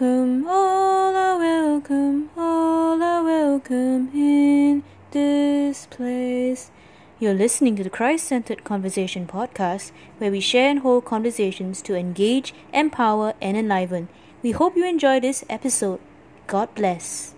welcome, all are welcome, all are welcome in this place. You're listening to the Christ Centered Conversation podcast, where we share and hold conversations to engage, empower, and enliven. We hope you enjoy this episode. God bless.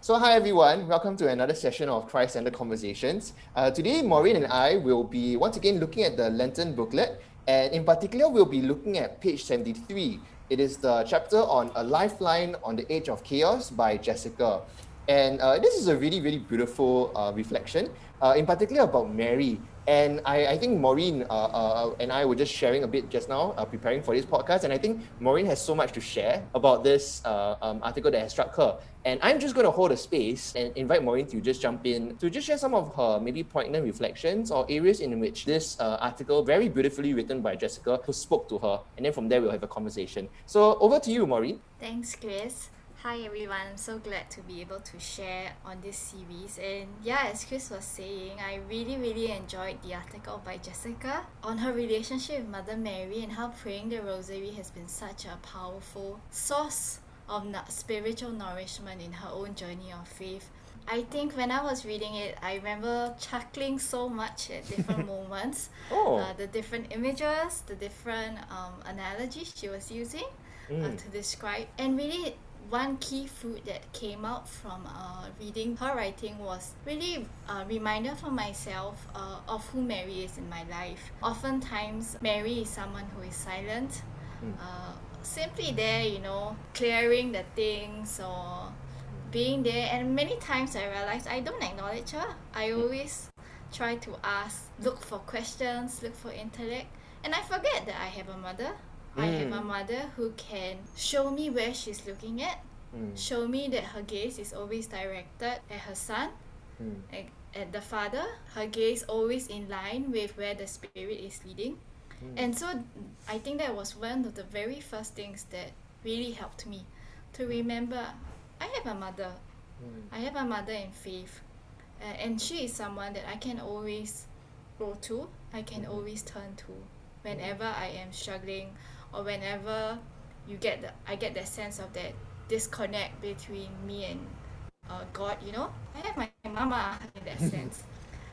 So, hi everyone, welcome to another session of Christ Centered Conversations. Uh, today, Maureen and I will be once again looking at the Lenten booklet, and in particular, we'll be looking at page 73. It is the chapter on A Lifeline on the Age of Chaos by Jessica. And uh, this is a really, really beautiful uh, reflection, uh, in particular about Mary. And I, I think Maureen uh, uh, and I were just sharing a bit just now, uh, preparing for this podcast. And I think Maureen has so much to share about this uh, um, article that has struck her. And I'm just going to hold a space and invite Maureen to just jump in to just share some of her maybe poignant reflections or areas in which this uh, article, very beautifully written by Jessica, who spoke to her. And then from there, we'll have a conversation. So over to you, Maureen. Thanks, Chris. Hi everyone, I'm so glad to be able to share on this series. And yeah, as Chris was saying, I really, really enjoyed the article by Jessica on her relationship with Mother Mary and how praying the Rosary has been such a powerful source of spiritual nourishment in her own journey of faith. I think when I was reading it, I remember chuckling so much at different moments. Oh. Uh, the different images, the different um, analogies she was using uh, Mm. to describe. And really, one key fruit that came out from uh, reading her writing was really a reminder for myself uh, of who Mary is in my life. Oftentimes, Mary is someone who is silent, Mm. uh, simply there, you know, clearing the things or being there. And many times I realized I don't acknowledge her. I always try to ask, look for questions, look for intellect, and I forget that I have a mother. I have a Mm. mother who can show me where she's looking at, Mm. show me that her gaze is always directed at her son, Mm. at, at the father, her gaze always in line with where the spirit is leading. And so I think that was one of the very first things that really helped me to remember I have a mother. I have a mother in faith. Uh, and she is someone that I can always go to, I can always turn to whenever I am struggling or whenever you get the I get that sense of that disconnect between me and uh, God, you know? I have my mama in that sense.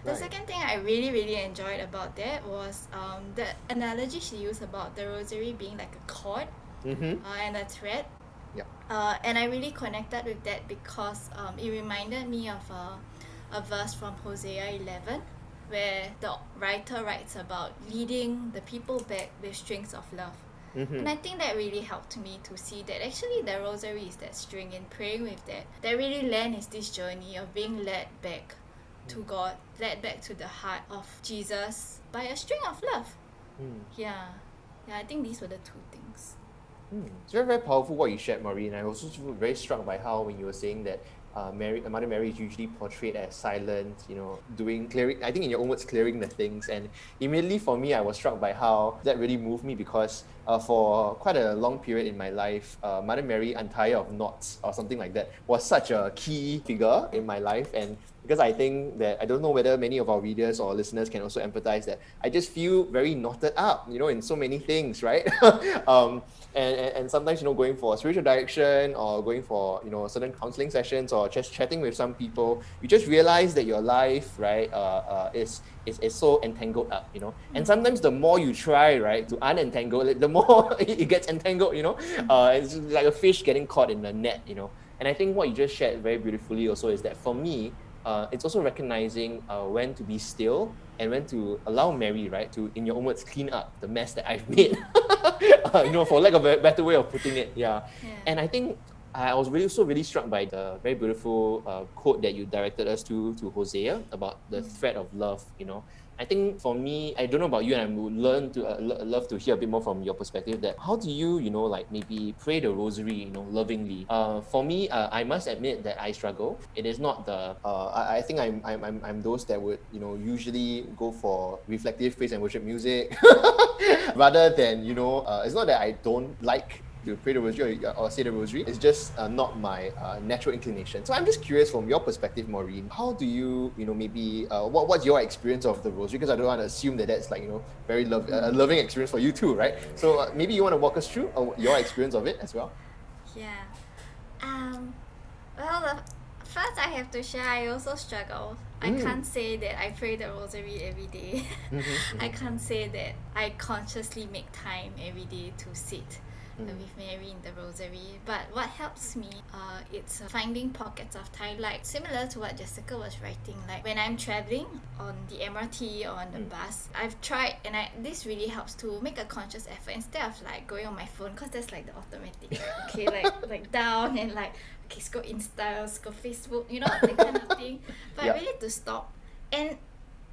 The Right. second thing I really, really enjoyed about that was um, the analogy she used about the rosary being like a cord Mm-hmm. uh, and a thread. Yeah. Uh, and I really connected with that because um, it reminded me of a, a verse from Hosea 11 where the writer writes about leading the people back with strings of love. Mm-hmm. And I think that really helped me to see that actually the rosary is that string and praying with that. That really land is this journey of being led back to God, led back to the heart of Jesus by a string of love. Mm. Yeah. Yeah, I think these were the two things. Mm. It's very, very powerful what you shared, Maureen. I was also very struck by how when you were saying that uh, Mary, Mother Mary is usually portrayed as silent, you know, doing clearing. I think in your own words, clearing the things. And immediately for me, I was struck by how that really moved me because uh, for quite a long period in my life, uh, Mother Mary, untied of knots or something like that, was such a key figure in my life. And because I think that I don't know whether many of our readers or listeners can also empathize that I just feel very knotted up, you know, in so many things, right? um, and, and, and sometimes, you know, going for spiritual direction or going for, you know, certain counseling sessions or just chatting with some people, you just realize that your life, right, uh, uh, is, is, is so entangled up, you know. And sometimes the more you try, right, to unentangle it, the more it gets entangled, you know. Uh, it's like a fish getting caught in a net, you know. And I think what you just shared very beautifully also is that for me, uh, it's also recognizing uh, when to be still and when to allow Mary, right, to, in your own words, clean up the mess that I've made. uh, you know, for lack of a better way of putting it, yeah. Yeah. And I think I was really so really struck by the very beautiful uh, quote that you directed us to to Hosea about the thread of love. You know, I think for me, I don't know about you, and I would learn to uh, lo- love to hear a bit more from your perspective. That how do you, you know, like maybe pray the rosary, you know, lovingly? Uh, for me, uh, I must admit that I struggle. It is not the. Uh, I, I think I'm, I'm I'm I'm those that would you know usually go for reflective praise and worship music, rather than you know. Uh, it's not that I don't like to pray the rosary or, or say the rosary. It's just uh, not my uh, natural inclination. So I'm just curious from your perspective, Maureen, how do you, you know, maybe uh, what what's your experience of the rosary? Because I don't want to assume that that's like you know very love a loving experience for you too, right? So uh, maybe you want to walk us through uh, your experience of it as well. Yeah. Um. Well, the, first I have to share. I also struggle. I Mm. can't say that I pray the rosary every day. Mhm, I can't say that I consciously make time every day to sit uh. With Mary in the rosary. But what helps me, uh, it's uh, finding pockets of time, like similar to what Jessica was writing. Like when I'm traveling on the MRT or on the Mm. bus, I've tried, and I this really helps to make a conscious effort instead of like going on my phone, cause that's like the automatic. okay, like like down and like okay, scroll Insta, scroll Facebook, you know that kind of thing. But Yeah. really to stop and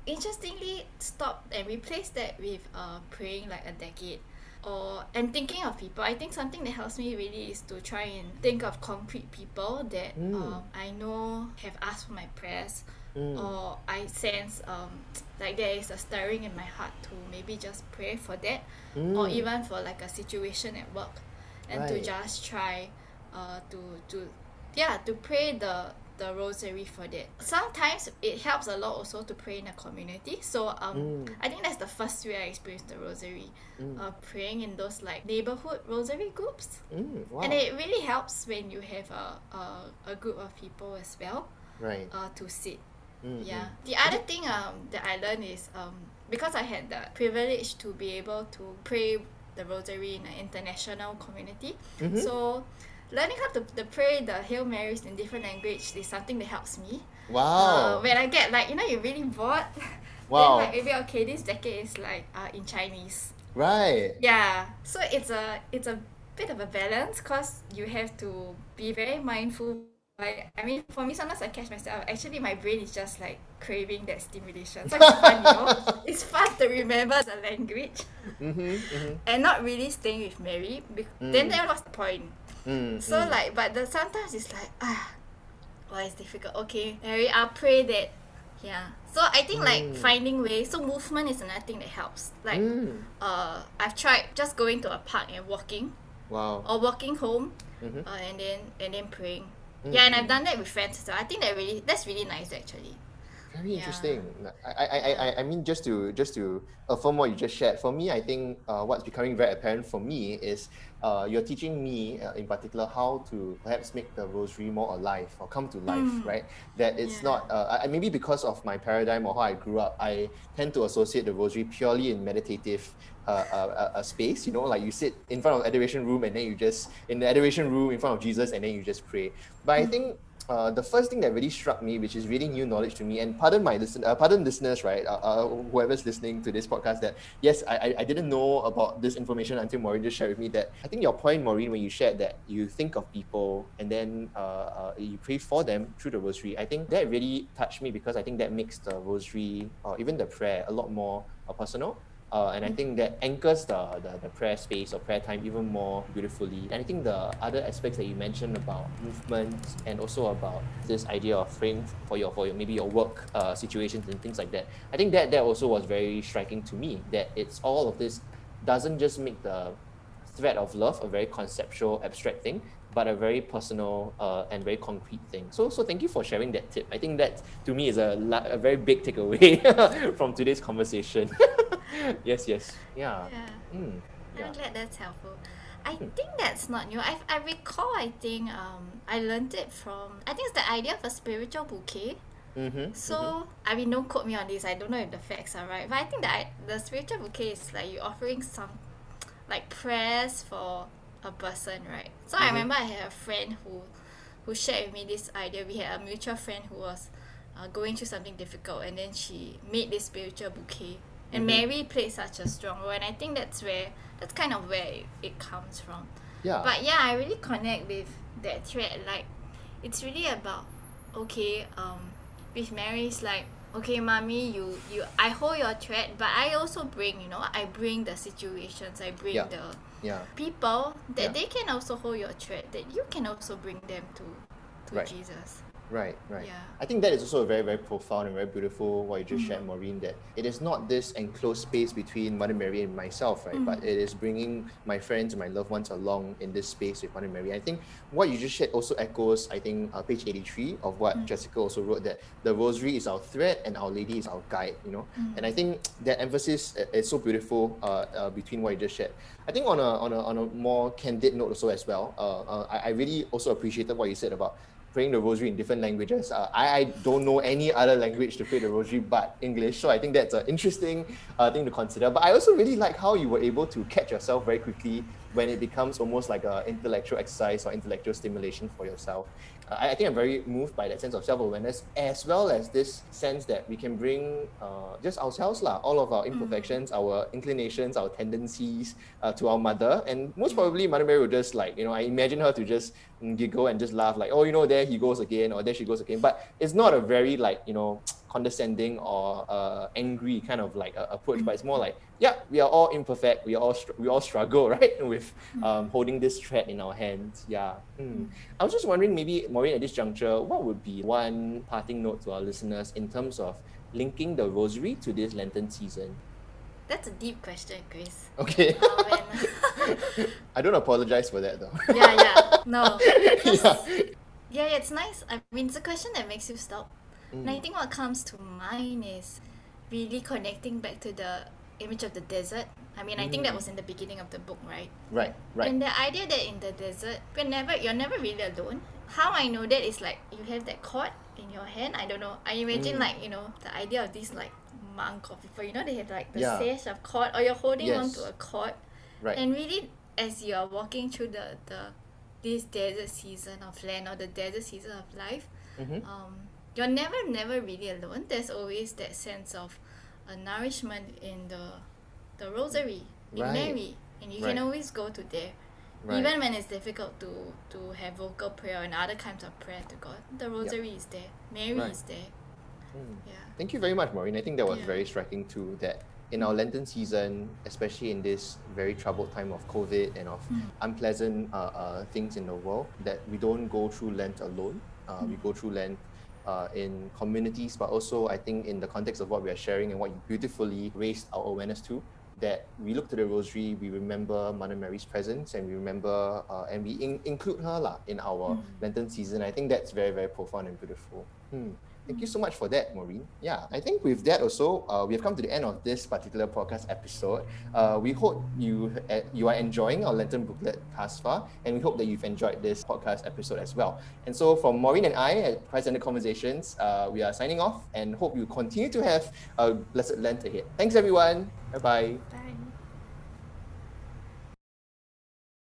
interestingly stop and replace that with uh, praying like a decade or and thinking of people i think something that helps me really is to try and think of concrete people that Mm. um, i know have asked for my prayers Mm. or i sense um, like there is a stirring in my heart to maybe just pray for that or Mm. even for like a situation at work and to just try uh, to to yeah to pray the the rosary for that sometimes it helps a lot also to pray in a community so um Mm. i think that's the first way i experienced the rosary Mm. uh, praying in those like neighborhood rosary groups Mm, wow. and it really helps when you have a, a, a group of people as well right. uh, to sit Mm, yeah. mm. The other thing um that I learned is um because I had the privilege to be able to pray the rosary in an international community. Mhm. So learning how to, to pray the Hail Marys in different language is something that helps me. Uh, Wow. when I get like you know you're really bored. Wow. Then like maybe okay this decade is like uh, in Chinese. right. Yeah. So it's a it's a bit of a balance because you have to be very mindful. Like I mean, for me, sometimes I catch myself. Actually, my brain is just like craving that stimulation. So it's fun, you know. It's fun to remember the language Mm-hmm, mm-hmm. and not really staying with Mary. Be- Then that was the point. Mm, So mm. like, but the sometimes it's like ah, well, it's difficult. Okay, Mary, I'll pray that. Yeah. So I think like Mm. finding ways. So movement is another thing that helps. Like Mm. uh, I've tried just going to a park and walking Wow. or walking home Mhm. uh, and then and then praying. Mm, Yeah, and. I've done that with friends. So I think that really that's really nice actually. Very interesting. I, I, I, I, I mean, just to just to affirm what you just shared. For me, I think uh, what's becoming very apparent for me is uh, you're teaching me, uh, in particular, how to perhaps make the rosary more alive or come to life, Mm. right? That it's Yeah. not. Uh, I, maybe because of my paradigm or how I grew up, I tend to associate the rosary purely in meditative. Uh, uh, uh, space, you know, like you sit in front of adoration room and then you just in the adoration room in front of Jesus and then you just pray. But I think uh, the first thing that really struck me, which is really new knowledge to me, and pardon my listen, uh, pardon listeners, right? Uh, uh, whoever's listening to this podcast, that yes, I, I I didn't know about this information until Maureen just shared with me. That I think your point, Maureen, when you shared that you think of people and then uh, uh, you pray for them through the rosary. I think that really touched me because I think that makes the rosary or even the prayer a lot more uh, personal. Uh, and I think that anchors the, the, the prayer space or prayer time even more beautifully. And I think the other aspects that you mentioned about movement and also about this idea of praying for your for your maybe your work uh, situations and things like that. I think that that also was very striking to me. That it's all of this doesn't just make the thread of love a very conceptual abstract thing, but a very personal uh, and very concrete thing. So so thank you for sharing that tip. I think that to me is a la- a very big takeaway from today's conversation. yes, yes, yeah. Yeah. Mm, yeah. I'm glad that's helpful. I think that's not new. I, I recall I think um I learned it from I think it's the idea of a spiritual bouquet. Mm-hmm. So I mean don't quote me on this, I don't know if the facts are right. But I think that the spiritual bouquet is like you're offering some like prayers for a person, right? So I Mhm. remember I had a friend who who shared with me this idea. We had a mutual friend who was uh, going through something difficult and then she made this spiritual bouquet. And Mhm. Mary played such a strong role and I think that's where that's kind of where it, it comes from. Yeah. But yeah, I really connect with that thread. Like, it's really about okay. Um, with Mary, it's like okay, mommy, you you I hold your thread, but I also bring you know I bring the situations, I bring Yeah. the yeah. people that Yeah. they can also hold your thread. That you can also bring them to to Right. Jesus. Right, right. Yeah. I think that is also a very, very profound and very beautiful what you just Mm-hmm. shared, Maureen, that it is not this enclosed space between Mother Mary and myself, right? But Mm-hmm. it is bringing my friends and my loved ones along in this space with Mother Mary. I think what you just shared also echoes, I think, uh, page 83 of what Mm. Jessica also wrote that the rosary is our thread and Our Lady is our guide, you know? Mm. And I think that emphasis is so beautiful uh, uh, between what you just shared. I think on a, on a, on a more candid note also as well, uh, uh, I, I really also appreciated what you said about praying the rosary in different languages. Uh, I, I don't know any other language to pray the rosary but English, so I think that's an interesting uh, thing to consider. But I also really like how you were able to catch yourself very quickly when it becomes almost like an intellectual exercise or intellectual stimulation for yourself. Uh, I, I think I'm very moved by that sense of self-awareness as well as this sense that we can bring uh, just ourselves, lah, all of our imperfections, our inclinations, our tendencies uh, to our mother. And most probably Mother Mary would just like, you know, I imagine her to just mm, giggle and just laugh like, oh, you know, there he goes again or there she goes again. But it's not a very like, you know, condescending or uh, angry kind of like uh, approach, but it's more like, yeah, we are all imperfect. We all str- we all struggle, right, with um, holding this thread in our hands. Yeah. Mm. I was just wondering, maybe Maureen, at this juncture, what would be one parting note to our listeners in terms of linking the rosary to this Lenten season? That's a deep question, Chris. Okay. When- I don't apologize for that though. yeah, yeah. No. Yeah. yeah, it's nice. I mean, it's a question that makes you stop. And Mm. I think what comes to mind is really connecting back to the image of the desert. I mean, I think that Mm. was in the beginning of the book, right? Right, right. And the idea that in the desert, you're never you're never really alone. How I know that is like you have that cord in your hand. I don't know. I imagine Mm. like you know the idea of this like monk or people. You know they have like the Yeah. sash of cord, or you're holding on to a cord. Right. And really, as you are walking through the the this desert season of land or the desert season of life, Mhm. um, you're never never really alone. There's always that sense of a nourishment in the the rosary in Right. Mary, and you can always go to there. Right. Even when it's difficult to to have vocal prayer and other kinds of prayer to God, the rosary is there. Mary Right. is there. Mm. Yeah. Thank you very much, Maureen. I think that was Yeah. very striking too. That in our Lenten season, especially in this very troubled time of COVID and of Mm. unpleasant uh, uh, things in the world, that we don't go through Lent alone. Uh, We Mm. go through Lent uh, in communities, but also I think in the context of what we are sharing and what you beautifully raised our awareness to. That we look to the Rosary, we remember Mother Mary's presence, and we remember uh, and we in- include her lah in our Mm. Lenten season. I think that's very very profound and beautiful. Hmm. Thank you so much for that, Maureen. Yeah, I think with that also, uh, we have come to the end of this particular podcast episode. Uh, we hope you uh, you are enjoying our Lenten booklet thus far, and we hope that you've enjoyed this podcast episode as well. And so, from Maureen and I at Christ Centered Conversations, uh, we are signing off and hope you continue to have a blessed Lent ahead. Thanks, everyone. Bye bye. Bye.